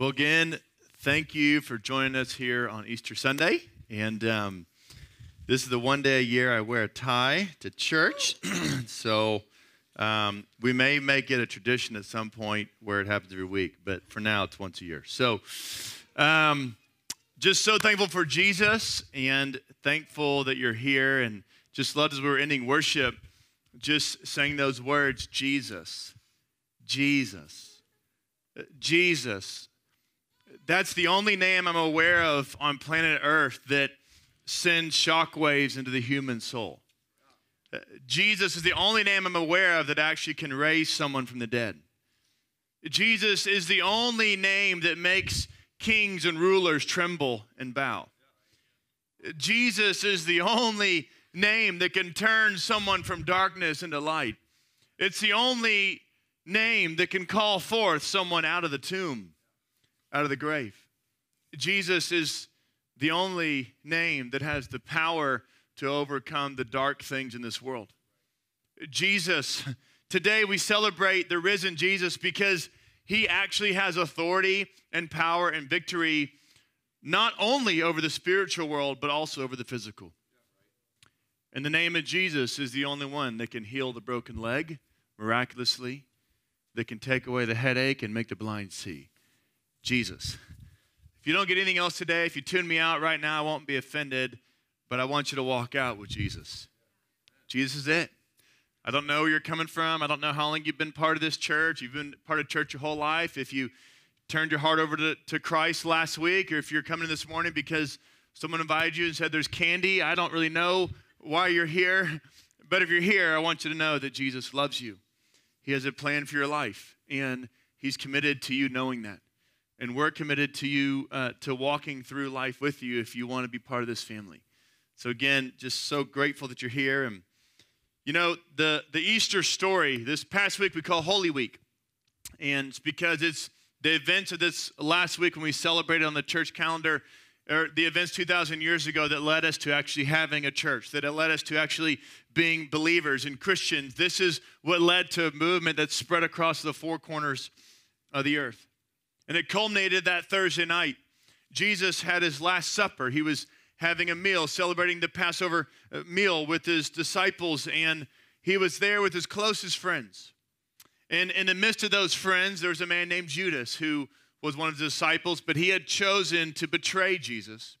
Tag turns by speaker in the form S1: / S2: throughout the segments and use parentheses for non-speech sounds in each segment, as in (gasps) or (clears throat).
S1: Well, again, thank you for joining us here on Easter Sunday. And um, this is the one day a year I wear a tie to church. (clears throat) so um, we may make it a tradition at some point where it happens every week, but for now it's once a year. So um, just so thankful for Jesus and thankful that you're here. And just loved as we were ending worship, just saying those words Jesus, Jesus, Jesus that's the only name I'm aware of on planet Earth that sends shockwaves into the human soul. Uh, Jesus is the only name I'm aware of that actually can raise someone from the dead. Jesus is the only name that makes kings and rulers tremble and bow. Jesus is the only name that can turn someone from darkness into light. It's the only name that can call forth someone out of the tomb out of the grave. Jesus is the only name that has the power to overcome the dark things in this world. Jesus, today we celebrate the risen Jesus because he actually has authority and power and victory not only over the spiritual world, but also over the physical. And the name of Jesus is the only one that can heal the broken leg miraculously, that can take away the headache and make the blind see. Jesus. If you don't get anything else today, if you tune me out right now, I won't be offended, but I want you to walk out with Jesus. Jesus is it. I don't know where you're coming from. I don't know how long you've been part of this church. You've been part of church your whole life. If you turned your heart over to, to Christ last week, or if you're coming this morning because someone invited you and said there's candy, I don't really know why you're here. But if you're here, I want you to know that Jesus loves you. He has a plan for your life, and He's committed to you knowing that. And we're committed to you, uh, to walking through life with you if you want to be part of this family. So, again, just so grateful that you're here. And, you know, the, the Easter story, this past week we call Holy Week. And it's because it's the events of this last week when we celebrated on the church calendar, or the events 2,000 years ago that led us to actually having a church, that it led us to actually being believers and Christians. This is what led to a movement that spread across the four corners of the earth. And it culminated that Thursday night. Jesus had his Last Supper. He was having a meal, celebrating the Passover uh, meal with his disciples, and he was there with his closest friends. And in the midst of those friends, there was a man named Judas who was one of the disciples, but he had chosen to betray Jesus.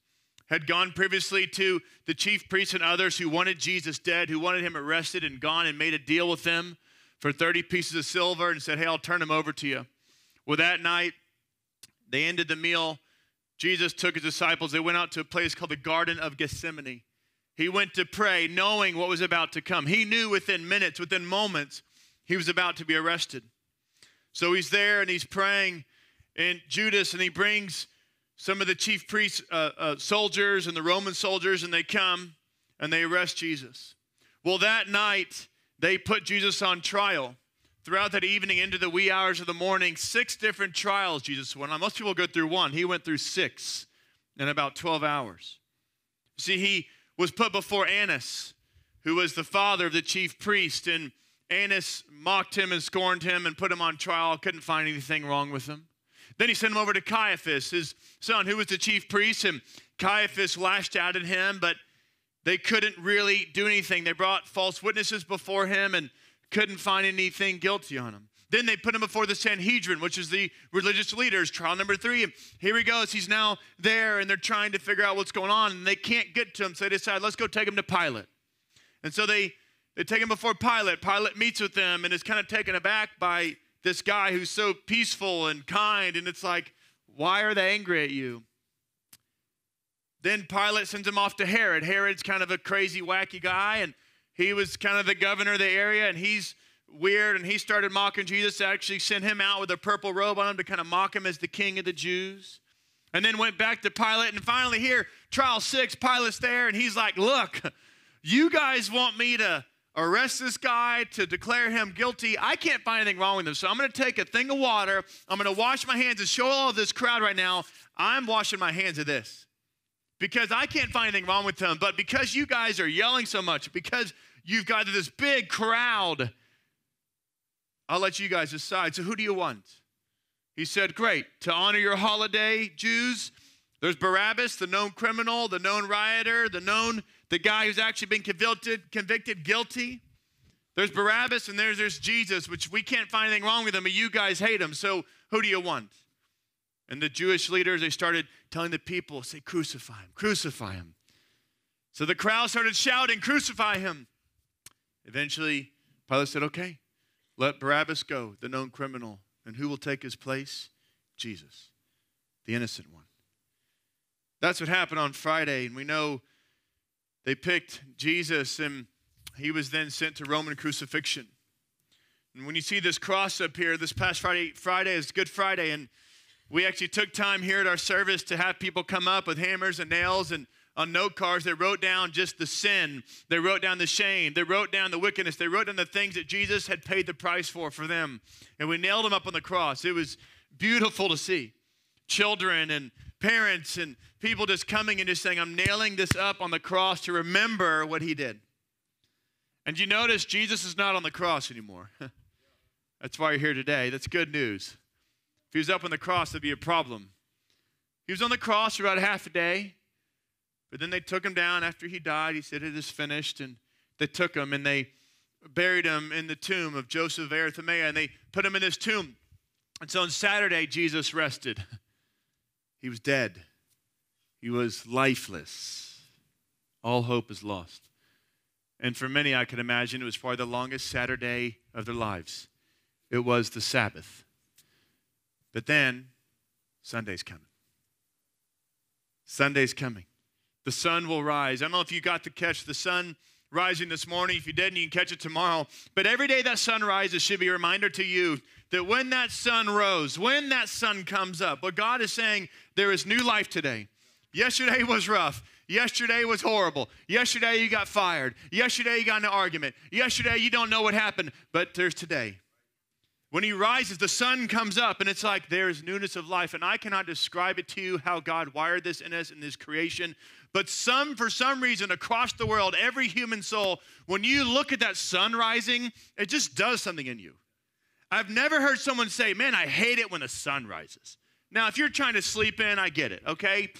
S1: Had gone previously to the chief priests and others who wanted Jesus dead, who wanted him arrested, and gone and made a deal with them for 30 pieces of silver and said, Hey, I'll turn him over to you. Well, that night, they ended the meal. Jesus took his disciples. They went out to a place called the Garden of Gethsemane. He went to pray, knowing what was about to come. He knew within minutes, within moments, he was about to be arrested. So he's there and he's praying, and Judas, and he brings some of the chief priests, uh, uh, soldiers, and the Roman soldiers, and they come and they arrest Jesus. Well, that night, they put Jesus on trial throughout that evening into the wee hours of the morning, six different trials Jesus went on. Most people go through one. He went through six in about 12 hours. See, he was put before Annas, who was the father of the chief priest, and Annas mocked him and scorned him and put him on trial, couldn't find anything wrong with him. Then he sent him over to Caiaphas, his son, who was the chief priest, and Caiaphas lashed out at him, but they couldn't really do anything. They brought false witnesses before him and couldn't find anything guilty on him. Then they put him before the Sanhedrin, which is the religious leaders. Trial number three. Here he goes. He's now there, and they're trying to figure out what's going on, and they can't get to him. So they decide, let's go take him to Pilate. And so they, they take him before Pilate. Pilate meets with them and is kind of taken aback by this guy who's so peaceful and kind. And it's like, why are they angry at you? Then Pilate sends him off to Herod. Herod's kind of a crazy, wacky guy, and he was kind of the governor of the area, and he's weird, and he started mocking Jesus. Actually, sent him out with a purple robe on him to kind of mock him as the king of the Jews. And then went back to Pilate, and finally, here, trial six, Pilate's there, and he's like, Look, you guys want me to arrest this guy to declare him guilty. I can't find anything wrong with him. So I'm going to take a thing of water. I'm going to wash my hands and show all this crowd right now. I'm washing my hands of this because I can't find anything wrong with him. But because you guys are yelling so much, because you've got this big crowd, I'll let you guys decide. So, who do you want? He said, Great, to honor your holiday, Jews, there's Barabbas, the known criminal, the known rioter, the known, the guy who's actually been convicted, convicted guilty. There's Barabbas and there's, there's Jesus, which we can't find anything wrong with him, but you guys hate him. So who do you want? And the Jewish leaders, they started telling the people, say, crucify him, crucify him. So the crowd started shouting, crucify him. Eventually, Pilate said, okay, let Barabbas go, the known criminal. And who will take his place? Jesus, the innocent one. That's what happened on Friday. And we know they picked Jesus, and he was then sent to Roman crucifixion. And when you see this cross up here, this past Friday, Friday is Good Friday, and we actually took time here at our service to have people come up with hammers and nails and on note cards, they wrote down just the sin. They wrote down the shame. They wrote down the wickedness. They wrote down the things that Jesus had paid the price for for them. And we nailed them up on the cross. It was beautiful to see. Children and parents and people just coming and just saying, I'm nailing this up on the cross to remember what he did. And you notice Jesus is not on the cross anymore. (laughs) That's why you're here today. That's good news. If he was up on the cross, that'd be a problem. He was on the cross for about half a day. But then they took him down after he died. He said, It is finished. And they took him and they buried him in the tomb of Joseph of Arimathea. And they put him in this tomb. And so on Saturday, Jesus rested. He was dead, he was lifeless. All hope is lost. And for many, I can imagine it was probably the longest Saturday of their lives. It was the Sabbath. But then, Sunday's coming. Sunday's coming the sun will rise. I don't know if you got to catch the sun rising this morning. If you didn't, you can catch it tomorrow. But every day that sun rises should be a reminder to you that when that sun rose, when that sun comes up, what God is saying, there is new life today. Yesterday was rough. Yesterday was horrible. Yesterday you got fired. Yesterday you got in an argument. Yesterday you don't know what happened, but there's today. When he rises, the sun comes up, and it's like there's newness of life. And I cannot describe it to you how God wired this in us in this creation. But some, for some reason, across the world, every human soul, when you look at that sun rising, it just does something in you. I've never heard someone say, Man, I hate it when the sun rises. Now, if you're trying to sleep in, I get it, okay?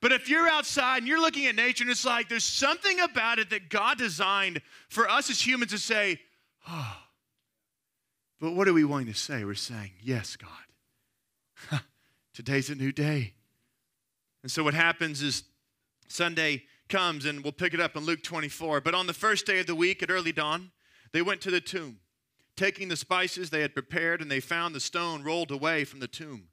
S1: But if you're outside and you're looking at nature and it's like there's something about it that God designed for us as humans to say, Oh, but what are we wanting to say? We're saying, Yes, God. (laughs) Today's a new day. And so what happens is Sunday comes, and we'll pick it up in Luke 24. But on the first day of the week at early dawn, they went to the tomb, taking the spices they had prepared, and they found the stone rolled away from the tomb.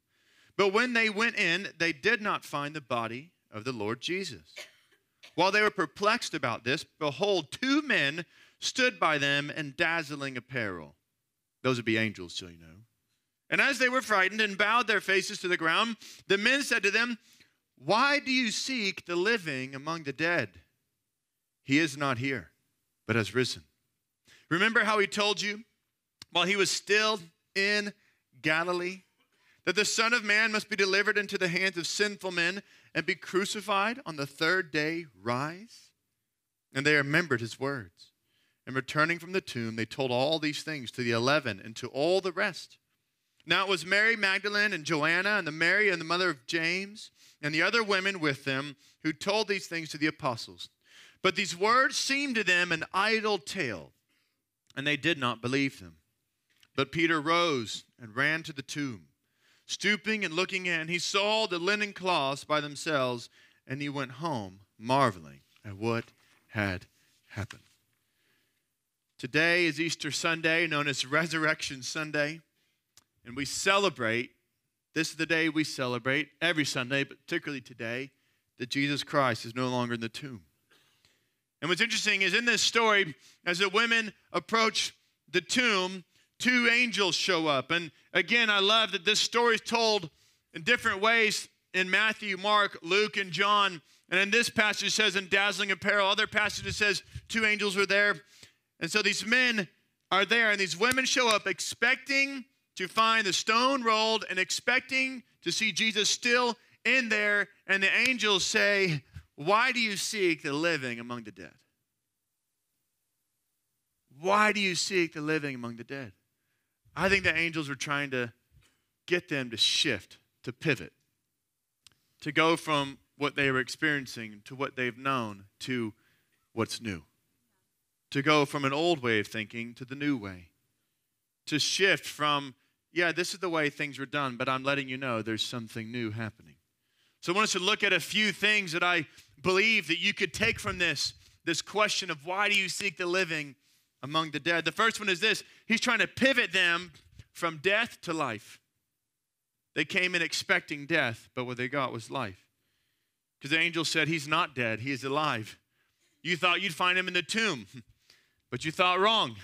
S1: But when they went in, they did not find the body of the Lord Jesus. While they were perplexed about this, behold, two men stood by them in dazzling apparel. Those would be angels, so you know. And as they were frightened and bowed their faces to the ground, the men said to them, Why do you seek the living among the dead? He is not here, but has risen. Remember how he told you while he was still in Galilee that the Son of Man must be delivered into the hands of sinful men and be crucified on the third day, rise? And they remembered his words. And returning from the tomb, they told all these things to the eleven and to all the rest. Now it was Mary Magdalene and Joanna and the Mary and the mother of James and the other women with them who told these things to the apostles. But these words seemed to them an idle tale, and they did not believe them. But Peter rose and ran to the tomb. Stooping and looking in, he saw the linen cloths by themselves, and he went home, marveling at what had happened. Today is Easter Sunday, known as Resurrection Sunday, and we celebrate. This is the day we celebrate every Sunday, but particularly today, that Jesus Christ is no longer in the tomb. And what's interesting is in this story, as the women approach the tomb, two angels show up. And again, I love that this story is told in different ways in Matthew, Mark, Luke, and John. And in this passage, says in dazzling apparel. Other passages says two angels were there. And so these men are there, and these women show up expecting to find the stone rolled and expecting to see Jesus still in there. And the angels say, Why do you seek the living among the dead? Why do you seek the living among the dead? I think the angels were trying to get them to shift, to pivot, to go from what they were experiencing to what they've known to what's new, to go from an old way of thinking to the new way, to shift from, yeah, this is the way things were done, but I'm letting you know there's something new happening. So I want us to look at a few things that I believe that you could take from this, this question of why do you seek the living among the dead? The first one is this He's trying to pivot them from death to life. They came in expecting death, but what they got was life. Because the angel said, He's not dead, He is alive. You thought you'd find him in the tomb, (laughs) but you thought wrong.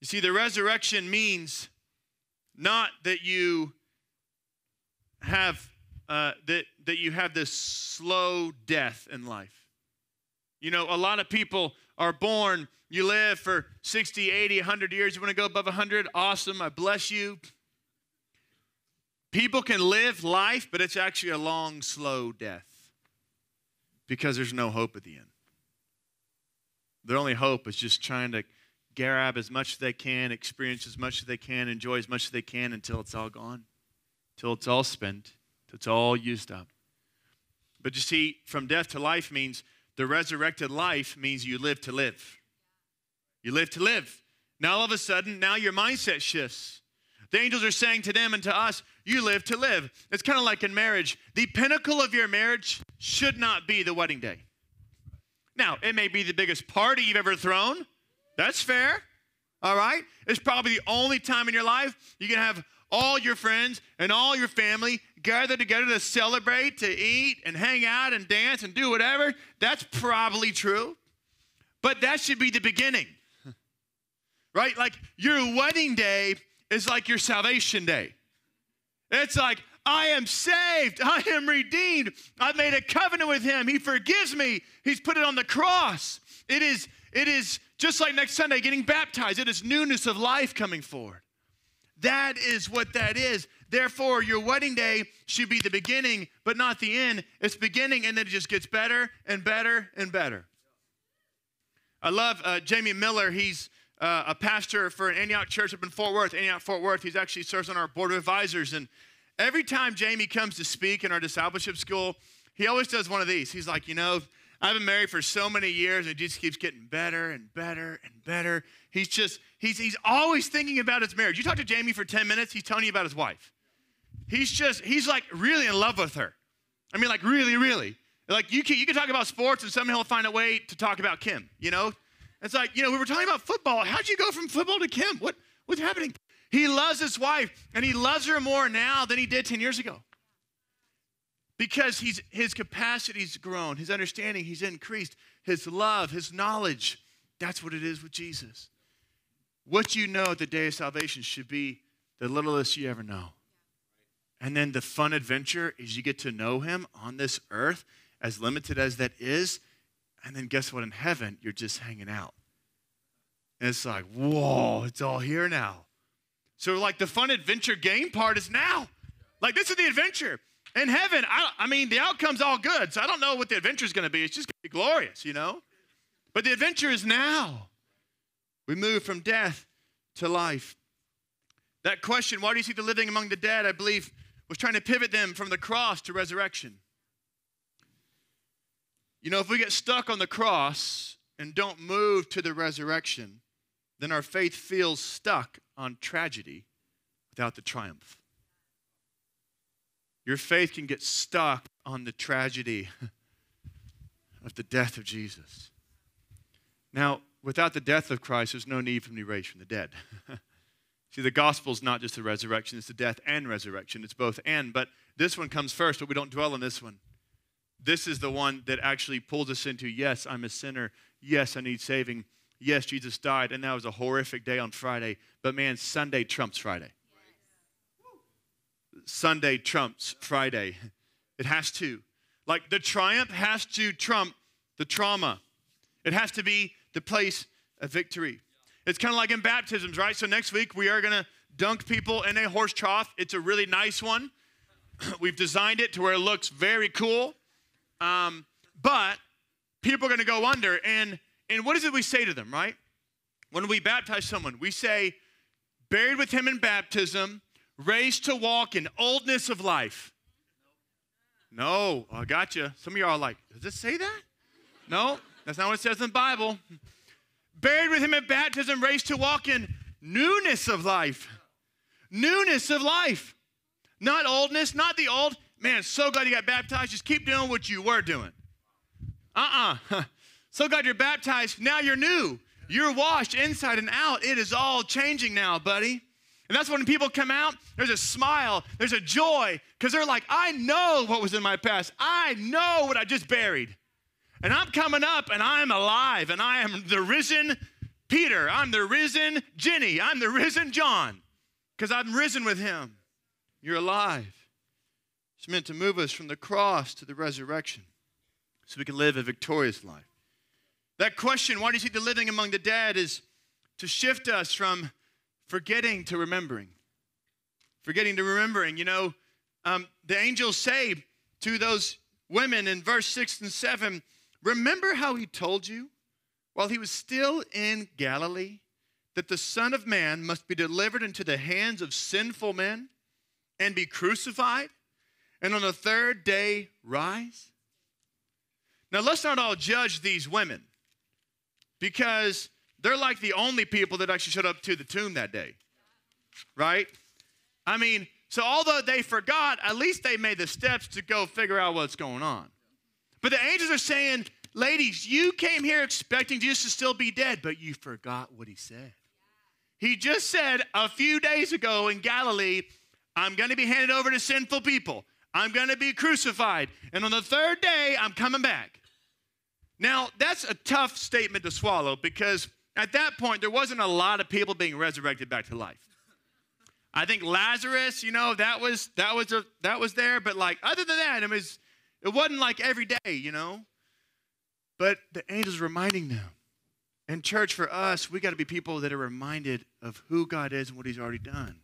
S1: You see, the resurrection means not that you have uh, that that you have this slow death in life. You know, a lot of people are born, you live for 60, 80, 100 years. You want to go above 100? Awesome. I bless you. People can live life, but it's actually a long, slow death because there's no hope at the end. Their only hope is just trying to grab as much as they can, experience as much as they can, enjoy as much as they can until it's all gone, until it's all spent, until it's all used up. But you see, from death to life means the resurrected life means you live to live. You live to live. Now, all of a sudden, now your mindset shifts. The angels are saying to them and to us, You live to live. It's kind of like in marriage. The pinnacle of your marriage should not be the wedding day. Now, it may be the biggest party you've ever thrown. That's fair. All right? It's probably the only time in your life you can have all your friends and all your family gather together to celebrate, to eat and hang out and dance and do whatever. That's probably true. But that should be the beginning. (laughs) Right? Like your wedding day is like your salvation day. It's like, I am saved. I am redeemed. I've made a covenant with him. He forgives me. He's put it on the cross. It is, it is just like next Sunday getting baptized. It is newness of life coming forward. That is what that is. Therefore, your wedding day should be the beginning, but not the end. It's beginning, and then it just gets better and better and better. I love uh, Jamie Miller. He's uh, a pastor for an Antioch church up in Fort Worth. Antioch, Fort Worth. He's actually serves on our board of advisors. And every time Jamie comes to speak in our discipleship school, he always does one of these. He's like, you know, I've been married for so many years, and it just keeps getting better and better and better. He's just, he's, he's always thinking about his marriage. You talk to Jamie for 10 minutes, he's telling you about his wife. He's just, he's like really in love with her. I mean, like really, really. Like you can, you can talk about sports, and somehow he'll find a way to talk about Kim, you know? It's like, you know, we were talking about football. How'd you go from football to Kim? What, what's happening? He loves his wife, and he loves her more now than he did 10 years ago. Because he's, his capacity's grown, his understanding, he's increased, his love, his knowledge. That's what it is with Jesus. What you know at the day of salvation should be the littlest you ever know. And then the fun adventure is you get to know him on this earth, as limited as that is, and then guess what? In heaven, you're just hanging out. And it's like, whoa, it's all here now. So, like, the fun adventure game part is now. Like, this is the adventure. In heaven, I, I mean, the outcome's all good. So, I don't know what the adventure is going to be. It's just going to be glorious, you know? But the adventure is now. We move from death to life. That question, why do you see the living among the dead, I believe, was trying to pivot them from the cross to resurrection. You know, if we get stuck on the cross and don't move to the resurrection, then our faith feels stuck on tragedy without the triumph. Your faith can get stuck on the tragedy of the death of Jesus. Now, without the death of Christ, there's no need for him to raise from the dead. (laughs) See, the gospel is not just the resurrection, it's the death and resurrection. It's both and. But this one comes first, but we don't dwell on this one. This is the one that actually pulls us into yes, I'm a sinner. Yes, I need saving. Yes, Jesus died, and that was a horrific day on Friday. But man, Sunday trumps Friday. Sunday trumps Friday. It has to. Like the triumph has to trump the trauma, it has to be the place of victory. It's kind of like in baptisms, right? So next week we are going to dunk people in a horse trough. It's a really nice one. (clears throat) We've designed it to where it looks very cool. Um, but people are going to go under. And, and what is it we say to them, right? When we baptize someone, we say, buried with him in baptism, raised to walk in oldness of life. No, I got you. Some of y'all are like, does it say that? No, that's not what it says in the Bible. Buried with him in baptism, raised to walk in newness of life. Newness of life. Not oldness, not the old. Man, so glad you got baptized. Just keep doing what you were doing. uh-uh uh (laughs) So glad you're baptized. Now you're new. You're washed inside and out. It is all changing now, buddy. And that's when people come out, there's a smile, there's a joy, because they're like, I know what was in my past. I know what I just buried. And I'm coming up and I'm alive and I am the risen Peter. I'm the risen Jenny. I'm the risen John because I'm risen with him. You're alive. It's meant to move us from the cross to the resurrection so we can live a victorious life. That question, why do you seek the living among the dead, is to shift us from forgetting to remembering. Forgetting to remembering. You know, um, the angels say to those women in verse 6 and 7 Remember how he told you while he was still in Galilee that the Son of Man must be delivered into the hands of sinful men and be crucified and on the third day rise? Now, let's not all judge these women because they're like the only people that actually showed up to the tomb that day, right? I mean, so although they forgot, at least they made the steps to go figure out what's going on. But the angels are saying, ladies, you came here expecting Jesus to still be dead, but you forgot what he said. He just said a few days ago in Galilee, I'm going to be handed over to sinful people. I'm going to be crucified. And on the third day, I'm coming back. Now, that's a tough statement to swallow because at that point, there wasn't a lot of people being resurrected back to life. I think Lazarus, you know, that was that was a, that was there, but like other than that, it was it wasn't like every day, you know. But the angels reminding them. And church, for us, we got to be people that are reminded of who God is and what He's already done.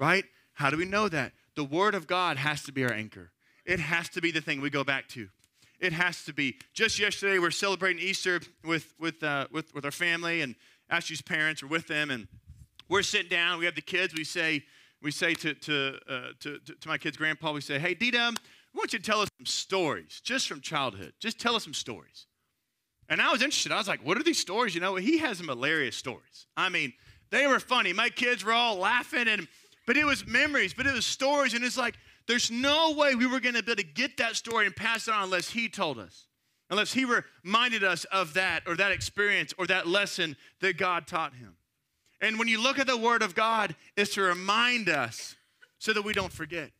S1: Right? How do we know that? The Word of God has to be our anchor. It has to be the thing we go back to. It has to be. Just yesterday, we're celebrating Easter with, with, uh, with, with our family, and Ashley's parents are with them, and we're sitting down. We have the kids. We say, we say to, to, uh, to, to, my kid's grandpa, we say, hey, Dita, I want you to tell us some stories just from childhood. Just tell us some stories. And I was interested. I was like, what are these stories? You know, he has some hilarious stories. I mean, they were funny. My kids were all laughing, and but it was memories, but it was stories, and it's like, there's no way we were going to be able to get that story and pass it on unless he told us, unless he reminded us of that or that experience or that lesson that God taught him. And when you look at the Word of God, it's to remind us so that we don't forget.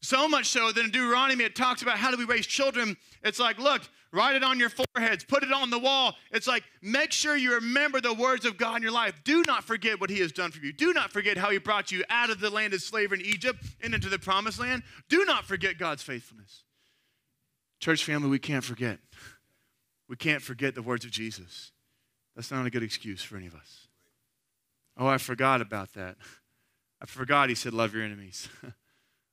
S1: So much so that in Deuteronomy it talks about how do we raise children. It's like, look, write it on your foreheads, put it on the wall. It's like, make sure you remember the words of God in your life. Do not forget what He has done for you. Do not forget how He brought you out of the land of slavery in Egypt and into the promised land. Do not forget God's faithfulness. Church family, we can't forget. We can't forget the words of Jesus. That's not a good excuse for any of us. Oh, I forgot about that. I forgot He said, love your enemies. (laughs)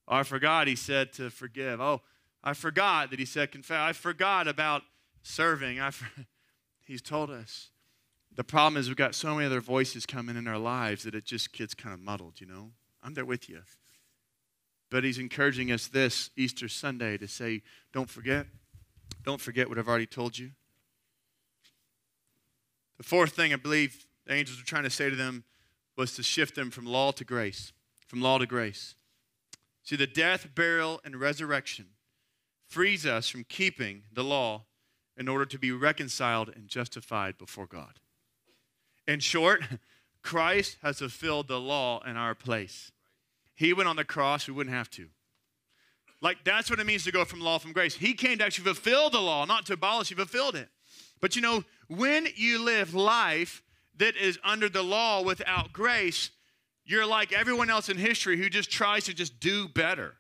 S1: Oh, I forgot he said to forgive. Oh, I forgot that he said confess. I forgot about serving. I for... (laughs) He's told us. The problem is we've got so many other voices coming in our lives that it just gets kind of muddled, you know? I'm there with you. But he's encouraging us this Easter Sunday to say, don't forget. Don't forget what I've already told you. The fourth thing I believe the angels were trying to say to them was to shift them from law to grace. From law to grace. See, the death, burial, and resurrection frees us from keeping the law in order to be reconciled and justified before God. In short, (laughs) Christ has fulfilled the law in our place. He went on the cross, we wouldn't have to. Like, that's what it means to go from law from grace. He came to actually fulfill the law, not to abolish, he fulfilled it. But you know, when you live life that is under the law without grace, you're like everyone else in history who just tries to just do better.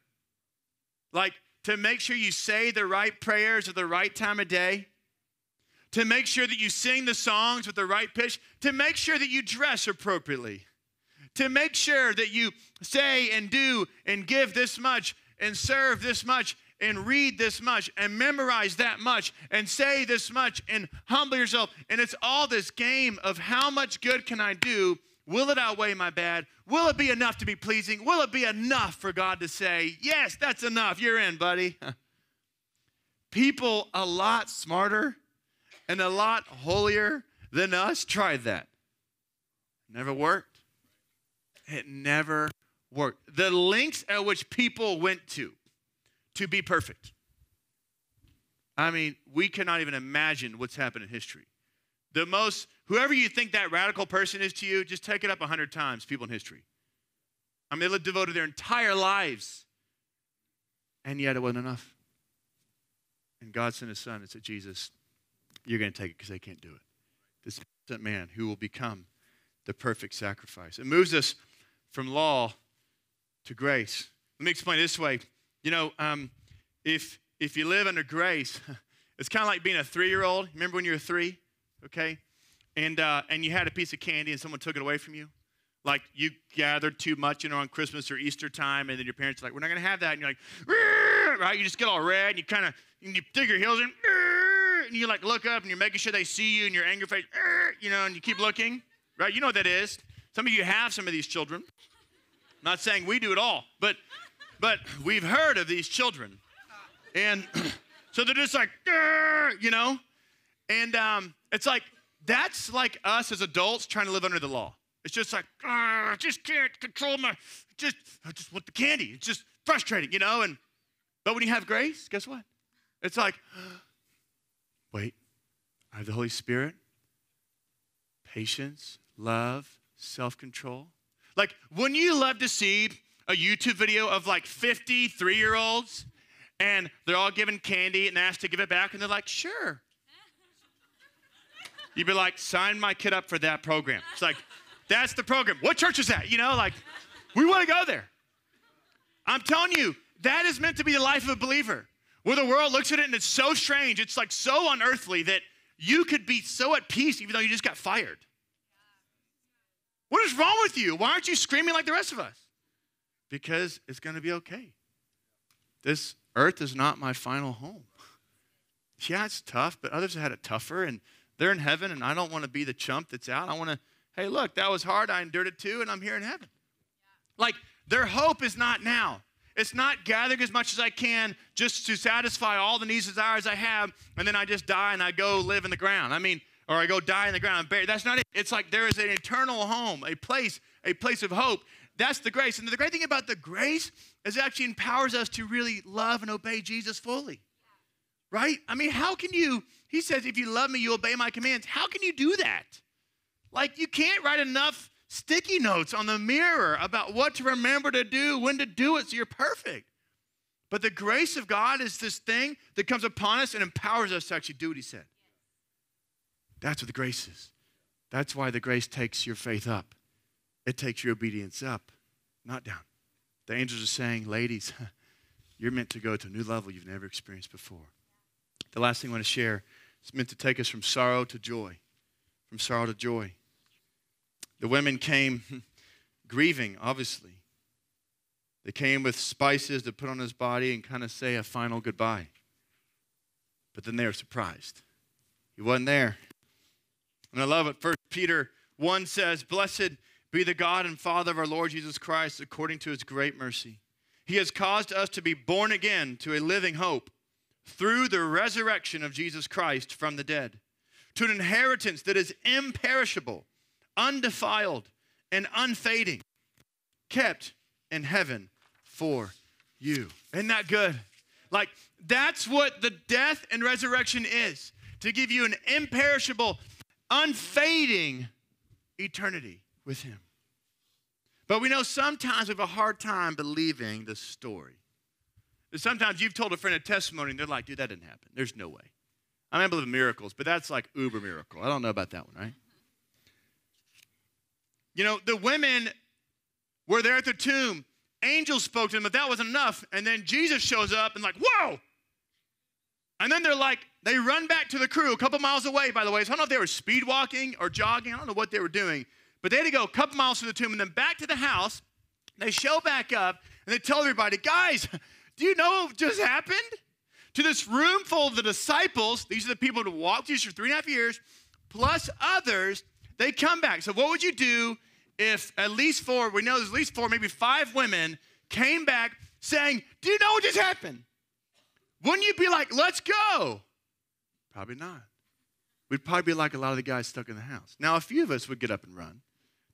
S1: Like to make sure you say the right prayers at the right time of day, to make sure that you sing the songs with the right pitch, to make sure that you dress appropriately, to make sure that you say and do and give this much and serve this much and read this much and memorize that much and say this much and humble yourself. And it's all this game of how much good can I do Will it outweigh my bad? Will it be enough to be pleasing? Will it be enough for God to say, Yes, that's enough. You're in, buddy? (laughs) People a lot smarter and a lot holier than us tried that. Never worked. It never worked. The lengths at which people went to to be perfect. I mean, we cannot even imagine what's happened in history. The most, whoever you think that radical person is to you, just take it up a hundred times, people in history. I mean, they devoted their entire lives, and yet it wasn't enough. And God sent his son and said, Jesus, you're going to take it because they can't do it. This man who will become the perfect sacrifice. It moves us from law to grace. Let me explain this way. You know, um, if if you live under grace, (laughs) it's kind of like being a three-year-old. Remember when you were three, okay, and uh, and you had a piece of candy and someone took it away from you, like you gathered too much, you know, on Christmas or Easter time, and then your parents are like, "We're not going to have that," and you're like, right? You just get all red, and you kind of you dig your heels in, and you like look up, and you're making sure they see you, and your anger face, you know, and you keep looking, right? You know what that is. Some of you have some of these children. I'm not saying we do it all, but but we've heard of these children. And (clears throat) so they're just like, you know? And um, it's like, that's like us as adults trying to live under the law. It's just like, ah, I just can't control my, just, I just want the candy. It's just frustrating, you know? And, but when you have grace, guess what? It's like, (gasps) wait, I have the Holy Spirit, patience, love, self control. Like, wouldn't you love to see a YouTube video of like 53 year olds and they're all given candy and asked to give it back and they're like, sure. You'd be like, sign my kid up for that program. It's like, that's the program. What church is that? You know, like, we want to go there. I'm telling you, that is meant to be the life of a believer. Where the world looks at it and it's so strange, it's like so unearthly that you could be so at peace even though you just got fired. What is wrong with you? Why aren't you screaming like the rest of us? Because it's going to be okay. This earth is not my final home. (laughs) Yeah, it's tough, but others have had it tougher and they're in heaven, and I don't want to be the chump that's out. I want to, hey, look, that was hard. I endured it too, and I'm here in heaven. Like, their hope is not now. It's not gathering as much as I can just to satisfy all the needs, desires I have, and then I just die and I go live in the ground. I mean, or I go die in the ground and. That's not it. It's like there is an eternal home, a place, a place of hope. That's the grace. And the great thing about the grace is it actually empowers us to really love and obey Jesus fully. Right? I mean, how can you, he says, if you love me, you obey my commands. How can you do that? Like, you can't write enough sticky notes on the mirror about what to remember to do, when to do it, so you're perfect. But the grace of God is this thing that comes upon us and empowers us to actually do what he said. That's what the grace is. That's why the grace takes your faith up. It takes your obedience up, not down. The angels are saying, ladies, (laughs) you're meant to go to a new level you've never experienced before. The last thing I want to share is meant to take us from sorrow to joy. From sorrow to joy. The women came (laughs) grieving, obviously. They came with spices to put on his body and kind of say a final goodbye. But then they were surprised. He wasn't there. And I love it. First Peter 1 says, Blessed be the God and Father of our Lord Jesus Christ, according to his great mercy. He has caused us to be born again to a living hope through the resurrection of Jesus Christ from the dead, to an inheritance that is imperishable, undefiled, and unfading, kept in heaven for you. Isn't that good? Like, that's what the death and resurrection is to give you an imperishable, unfading eternity with Him. But we know sometimes we have a hard time believing the story. Sometimes you've told a friend a testimony and they're like, dude, that didn't happen. There's no way. I mean, I believe in miracles, but that's like uber miracle. I don't know about that one, right? You know, the women were there at the tomb. Angels spoke to them, but that wasn't enough. And then Jesus shows up and like, whoa, and then they're like, they run back to the crew a couple miles away, by the way. So I don't know if they were speed walking or jogging. I don't know what they were doing. But they had to go a couple miles to the tomb and then back to the house. They show back up and they tell everybody, guys, do you know what just happened? To this room full of the disciples, these are the people who walked with Jesus for three and a half years, plus others, they come back. So what would you do if at least four, we know there's at least four, maybe five women came back saying, Do you know what just happened? Wouldn't you be like, Let's go? Probably not. We'd probably be like a lot of the guys stuck in the house. Now, a few of us would get up and run.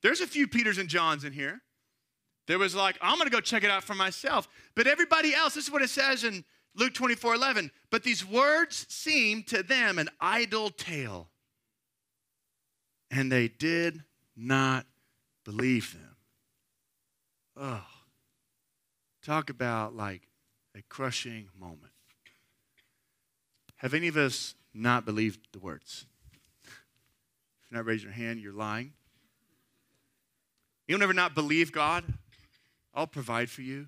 S1: There's a few Peters and Johns in here. There was like, I'm going to go check it out for myself. But everybody else, this is what it says in Luke 24 11. But these words seemed to them an idle tale, and they did not believe them. Oh, talk about like a crushing moment. Have any of us not believed the words? If you're not raising your hand, you're lying. You'll never not believe God. I'll provide for you.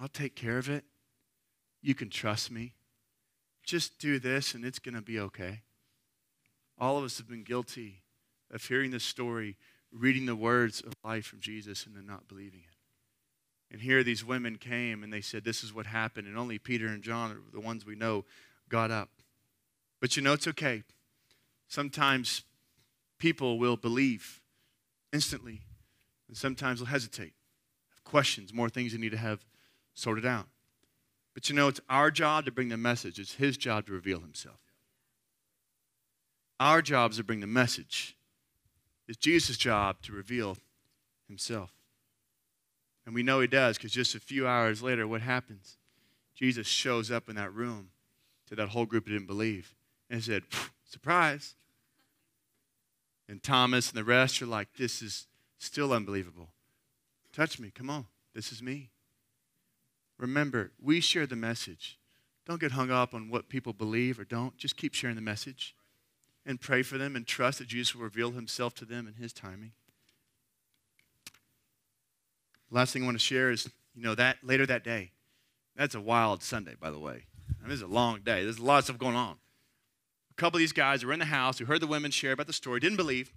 S1: I'll take care of it. You can trust me. Just do this and it's going to be okay. All of us have been guilty of hearing this story, reading the words of life from Jesus, and then not believing it. And here these women came and they said, This is what happened. And only Peter and John, the ones we know, got up. But you know, it's okay. Sometimes people will believe instantly, and sometimes they'll hesitate, questions, more things you need to have sorted out. But you know, it's our job to bring the message, it's His job to reveal Himself. Our job is to bring the message. It's Jesus' job to reveal Himself. And we know He does because just a few hours later, what happens? Jesus shows up in that room to that whole group that didn't believe and said, Surprise. And Thomas and the rest are like, This is still unbelievable. Touch me. Come on. This is me. Remember, we share the message. Don't get hung up on what people believe or don't. Just keep sharing the message and pray for them and trust that Jesus will reveal himself to them in his timing. Last thing I want to share is, you know, that later that day. That's a wild Sunday, by the way. I mean, this is a long day. There's a lot of stuff going on. A couple of these guys were in the house who heard the women share about the story, didn't believe.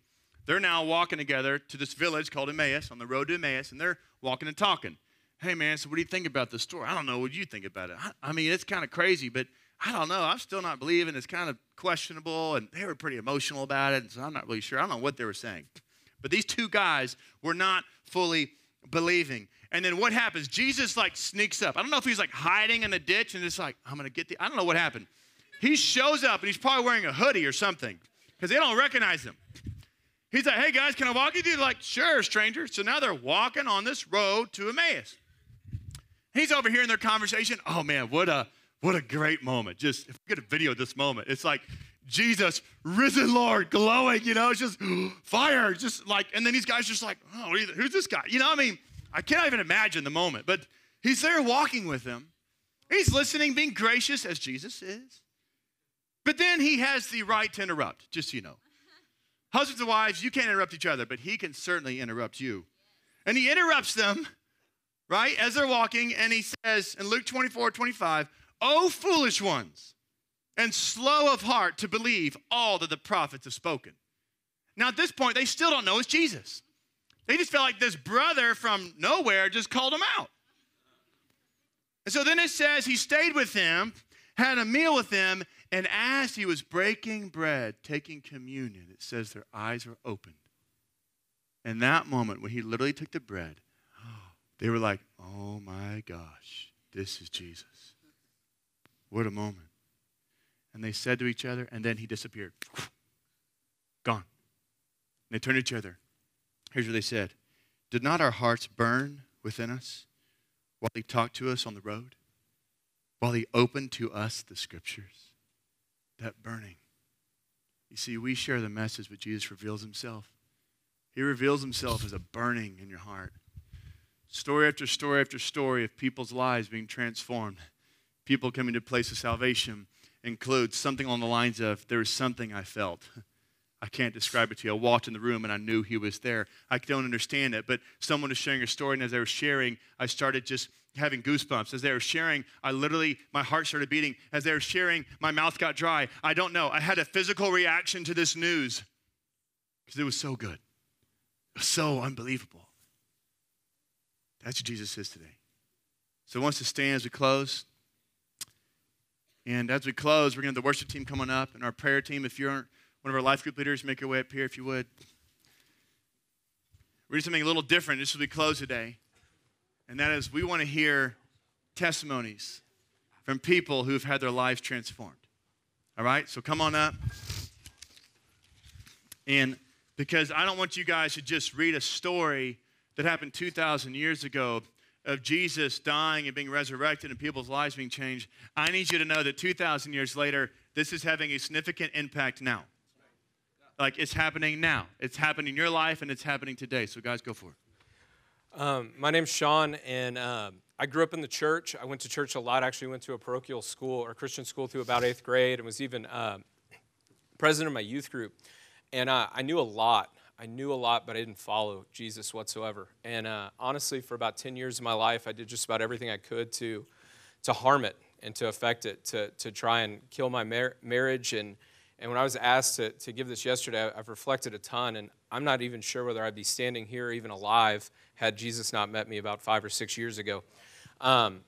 S1: They're now walking together to this village called Emmaus, on the road to Emmaus, and they're walking and talking hey man, so what do you think about this story? I don't know. What you think about it? I, I mean, it's kind of crazy, but I don't know. I'm still not believing. It's kind of questionable, and they were pretty emotional about it, so I'm not really sure. I don't know what they were saying. But these two guys were not fully believing. And then what happens? Jesus like sneaks up. I don't know if he's like hiding in the ditch and it's like, I'm gonna get the, I don't know what happened. He shows up and he's probably wearing a hoodie or something because they don't recognize him. He's like, hey guys, can I walk with you? They're like, sure, stranger. So now they're walking on this road to Emmaus. He's over here in their conversation. Oh man, what a what a great moment. Just if we get a video of this moment, it's like Jesus, risen Lord, glowing, you know, it's just (gasps) fire, just like, and then these guys just like, oh, who's this guy? You know, I mean, I can't even imagine the moment, but he's there walking with them. He's listening, being gracious as Jesus is. But then he has the right to interrupt, just so you know. Husbands and wives, you can't interrupt each other, but he can certainly interrupt you. And he interrupts them right? As they're walking, and he says in Luke 24, 25, O foolish ones, and slow of heart to believe all that the prophets have spoken. Now, at this point, they still don't know it's Jesus. They just felt like this brother from nowhere just called them out. And so then it says he stayed with them, had a meal with them, and as he was breaking bread, taking communion, it says their eyes were opened. In that moment, when he literally took the bread, (gasps) they were like, oh my gosh, this is Jesus. What a moment. And they said to each other, and then he disappeared. (sniffs) Gone. And they turned to each other. Here's what they said Did not our hearts burn within us while he talked to us on the road? While he opened to us the scriptures? That burning. You see, we share the message, but Jesus reveals himself. He reveals himself as a burning in your heart. Story after story after story of people's lives being transformed, people coming to a place of salvation includes something along the lines of there was something I felt. I can't describe it to you. I walked in the room and I knew he was there. I don't understand it, but someone was sharing a story, and as they were sharing, I started just having goosebumps. As they were sharing, I literally, my heart started beating. As they were sharing, my mouth got dry. I don't know. I had a physical reaction to this news because it was so good, it was so unbelievable. That's what Jesus is today. So once want us to stand as we close. And as we close, we're going to have the worship team coming up and our prayer team. If you're one of our life group leaders, make your way up here if you would.
S2: we're doing something a little different just as we close today. And that is, we want to hear testimonies from people who've had their lives transformed. All right? So come on up. And because I don't want you guys to just read a story that happened 2,000 years ago of Jesus dying and being resurrected and people's lives being changed, I need you to know that 2,000 years later, this is having a significant impact now. Like it's happening now. It's happening in your life and it's happening today. So, guys, go for it.
S3: Um, my name's Sean, and um, I grew up in the church. I went to church a lot. Actually, went to a parochial school or Christian school through about eighth grade, and was even uh, president of my youth group. And uh, I knew a lot I knew a lot, but I didn't follow Jesus whatsoever. And uh, honestly, for about 10 years of my life, I did just about everything I could to, to harm it and to affect it, to, to try and kill my mar- marriage. And, and when I was asked to, to give this yesterday, I've reflected a ton, and I'm not even sure whether I'd be standing here even alive had Jesus not met me about five or six years ago. Um,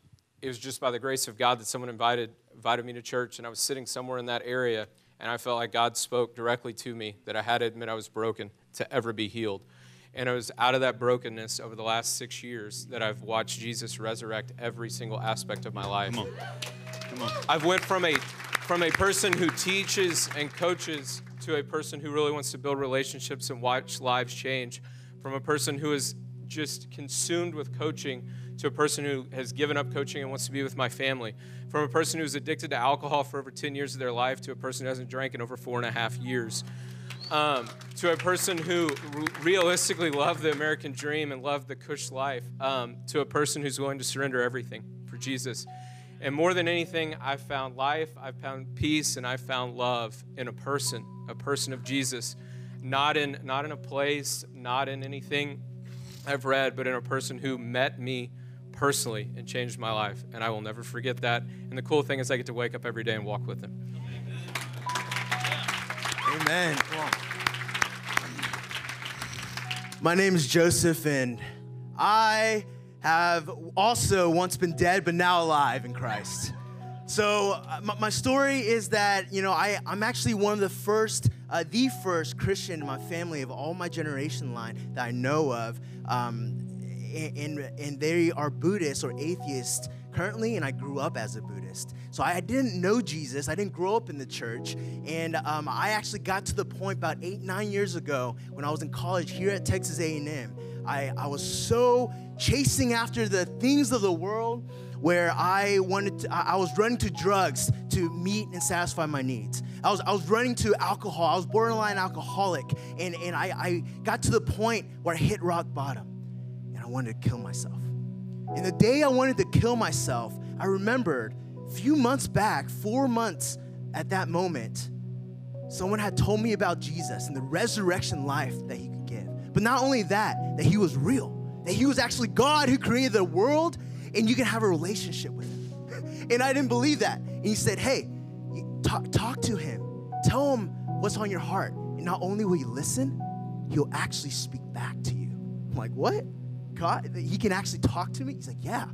S3: it was just by the grace of God that someone invited, invited me to church, and I was sitting somewhere in that area, and I felt like God spoke directly to me that I had to admit I was broken to ever be healed. And it was out of that brokenness over the last six years that I've watched Jesus resurrect every single aspect of my life.
S2: Come on. Come on.
S3: I've went from a from a person who teaches and coaches to a person who really wants to build relationships and watch lives change. From a person who is just consumed with coaching to a person who has given up coaching and wants to be with my family. From a person who's addicted to alcohol for over 10 years of their life to a person who hasn't drank in over four and a half years um, to a person who realistically loved the American dream and loved the Cush life, um, to a person who's willing to surrender everything for Jesus. And more than anything, I found life, I found peace, and I found love in a person, a person of Jesus. Not in, not in a place, not in anything I've read, but in a person who met me personally and changed my life. And I will never forget that. And the cool thing is, I get to wake up every day and walk with him.
S4: Amen. My name is Joseph, and I have also once been dead, but now alive in Christ. So, uh, my, story is that, you know, I, I'm actually one of the first, uh, the first Christian in my family of all my generation line that I know of. Um, and, and they are Buddhists or atheists currently, and I grew up as a Buddhist. So I didn't know Jesus. I didn't grow up in the church. And um, I actually got to the point about eight, nine years ago when I was in college here at Texas A&M. I, I was so chasing after the things of the world where I wanted to, I was running to drugs to meet and satisfy my needs. I was, I was running to alcohol. I was borderline alcoholic. And, and I, I got to the point where I hit rock bottom and I wanted to kill myself. And the day I wanted to kill myself, I remembered a few months back, four months at that moment, someone had told me about Jesus and the resurrection life that he could. But not only that, that he was real, that he was actually God who created the world and you can have a relationship with him. (laughs) and I didn't believe that. And he said, Hey, talk, talk to him, tell him what's on your heart. And not only will he listen, he'll actually speak back to you. I'm like, What? God, he can actually talk to me? He's like, yeah.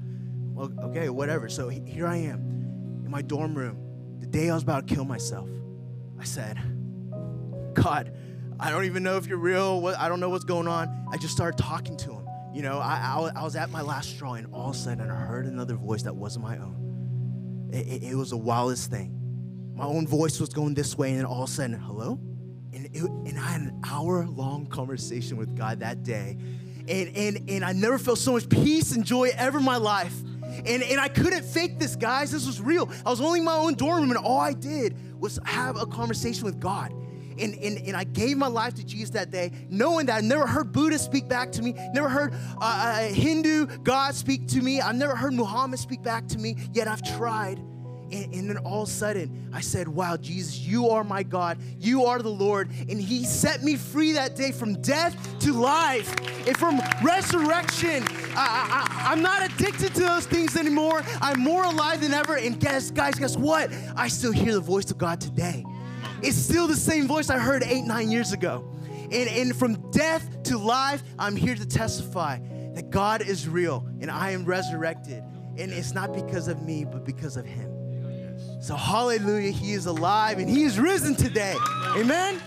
S4: Well, okay, whatever. So here I am in my dorm room. The day I was about to kill myself, I said, God, I don't even know if you're real. What, I don't know what's going on. I just started talking to him. You know, I, I, I was at my last straw, and all of a sudden, I heard another voice that wasn't my own. It, it, it was the wildest thing. My own voice was going this way, and then all of a sudden, hello? And, it, and I had an hour long conversation with God that day and, and, and I never felt so much peace and joy ever in my life. And, and I couldn't fake this, guys. This was real. I was only in my own dorm room, and all I did was have a conversation with God. And, and, and I gave my life to Jesus that day, knowing that I never heard Buddha speak back to me, never heard uh, a Hindu God speak to me, I've never heard Muhammad speak back to me, yet I've tried. And, and, then all of a sudden, I said, Wow, Jesus, you are my God. You are the Lord. And He set me free that day from death to life and from resurrection. I, am not addicted to those things anymore. I'm more alive than ever. And guess, guys, guess what? I still hear the voice of God today. It's still the same voice I heard eight, nine years ago. And, and from death to life, I'm here to testify that God is real and I am resurrected. And it's not because of me, but because of Him. So, hallelujah, he is alive and he is risen today. Amen.